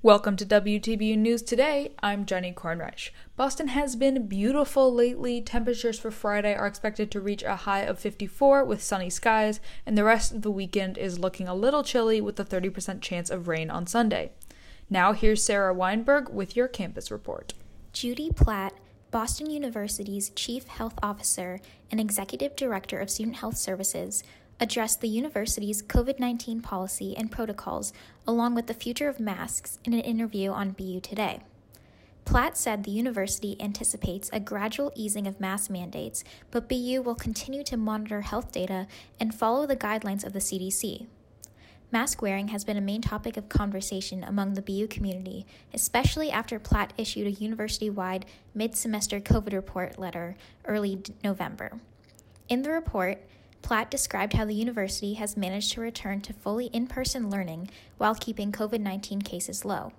Welcome to WTBU News Today. I'm Jenny Kornreich. Boston has been beautiful lately. Temperatures for Friday are expected to reach a high of 54 with sunny skies, and the rest of the weekend is looking a little chilly with a 30% chance of rain on Sunday. Now, here's Sarah Weinberg with your campus report. Judy Platt, Boston University's Chief Health Officer and Executive Director of Student Health Services, addressed the university's COVID 19 policy and protocols, along with the future of masks, in an interview on BU Today. Platt said the university anticipates a gradual easing of mask mandates, but BU will continue to monitor health data and follow the guidelines of the CDC. Mask wearing has been a main topic of conversation among the BU community, especially after Platt issued a university wide mid semester COVID report letter early November. In the report, Platt described how the university has managed to return to fully in person learning while keeping COVID 19 cases low.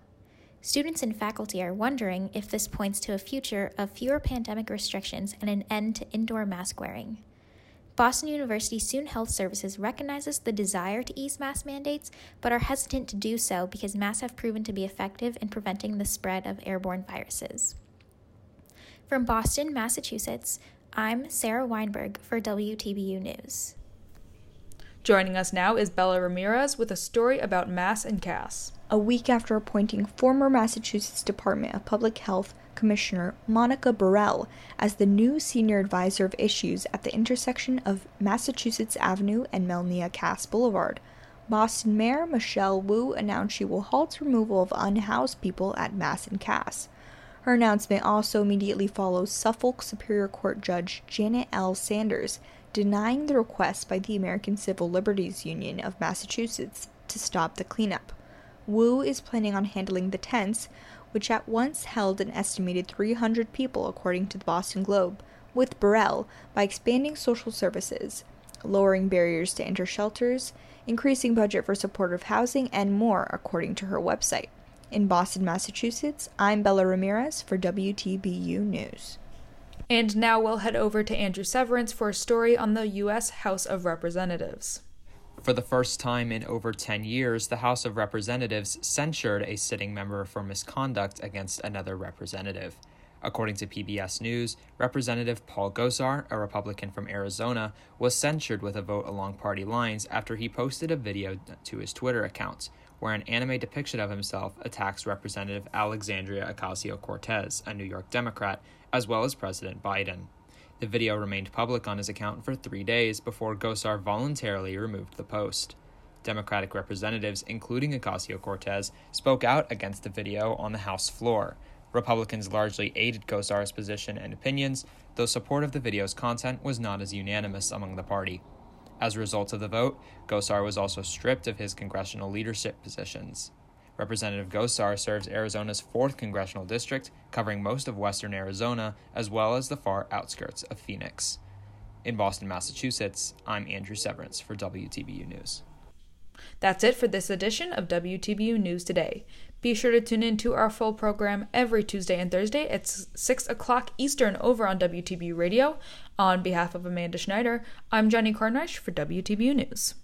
Students and faculty are wondering if this points to a future of fewer pandemic restrictions and an end to indoor mask wearing. Boston University Student Health Services recognizes the desire to ease mask mandates, but are hesitant to do so because masks have proven to be effective in preventing the spread of airborne viruses. From Boston, Massachusetts, I'm Sarah Weinberg for WTBU News. Joining us now is Bella Ramirez with a story about Mass and Cass. A week after appointing former Massachusetts Department of Public Health Commissioner Monica Bharel as the new senior advisor of issues at the intersection of Massachusetts Avenue and Melnea Cass Boulevard, Boston Mayor Michelle Wu announced she will halt removal of unhoused people at Mass and Cass. Her announcement also immediately follows Suffolk Superior Court Judge Janet L. Sanders denying the request by the American Civil Liberties Union of Massachusetts to stop the cleanup. Wu is planning on handling the tents, which at once held an estimated 300 people, according to the Boston Globe, with Bharel by expanding social services, lowering barriers to enter shelters, increasing budget for supportive housing, and more, according to her website. In Boston, Massachusetts, I'm Bella Ramirez for WTBU News. And now we'll head over to Andrew Severance for a story on the U.S. House of Representatives. For the first time in over 10 years, the House of Representatives censured a sitting member for misconduct against another representative. According to PBS News, Representative Paul Gosar, a Republican from Arizona, was censured with a vote along party lines after he posted a video to his Twitter account where an anime depiction of himself attacks Representative Alexandria Ocasio Cortez, a New York Democrat, as well as President Biden. The video remained public on his account for three days before Gosar voluntarily removed the post. Democratic representatives, including Ocasio Cortez, spoke out against the video on the House floor. Republicans largely aided Gosar's position and opinions, though support of the video's content was not as unanimous among the party. As a result of the vote, Gosar was also stripped of his congressional leadership positions. Representative Gosar serves Arizona's 4th congressional district, covering most of western Arizona as well as the far outskirts of Phoenix. In Boston, Massachusetts, I'm Andrew Severance for WTBU News. That's it for this edition of WTBU News Today. Be sure to tune in to our full program every Tuesday and Thursday at 6 o'clock Eastern over on WTBU Radio. On behalf of Amanda Schneider, I'm Jenny Kornreich for WTBU News.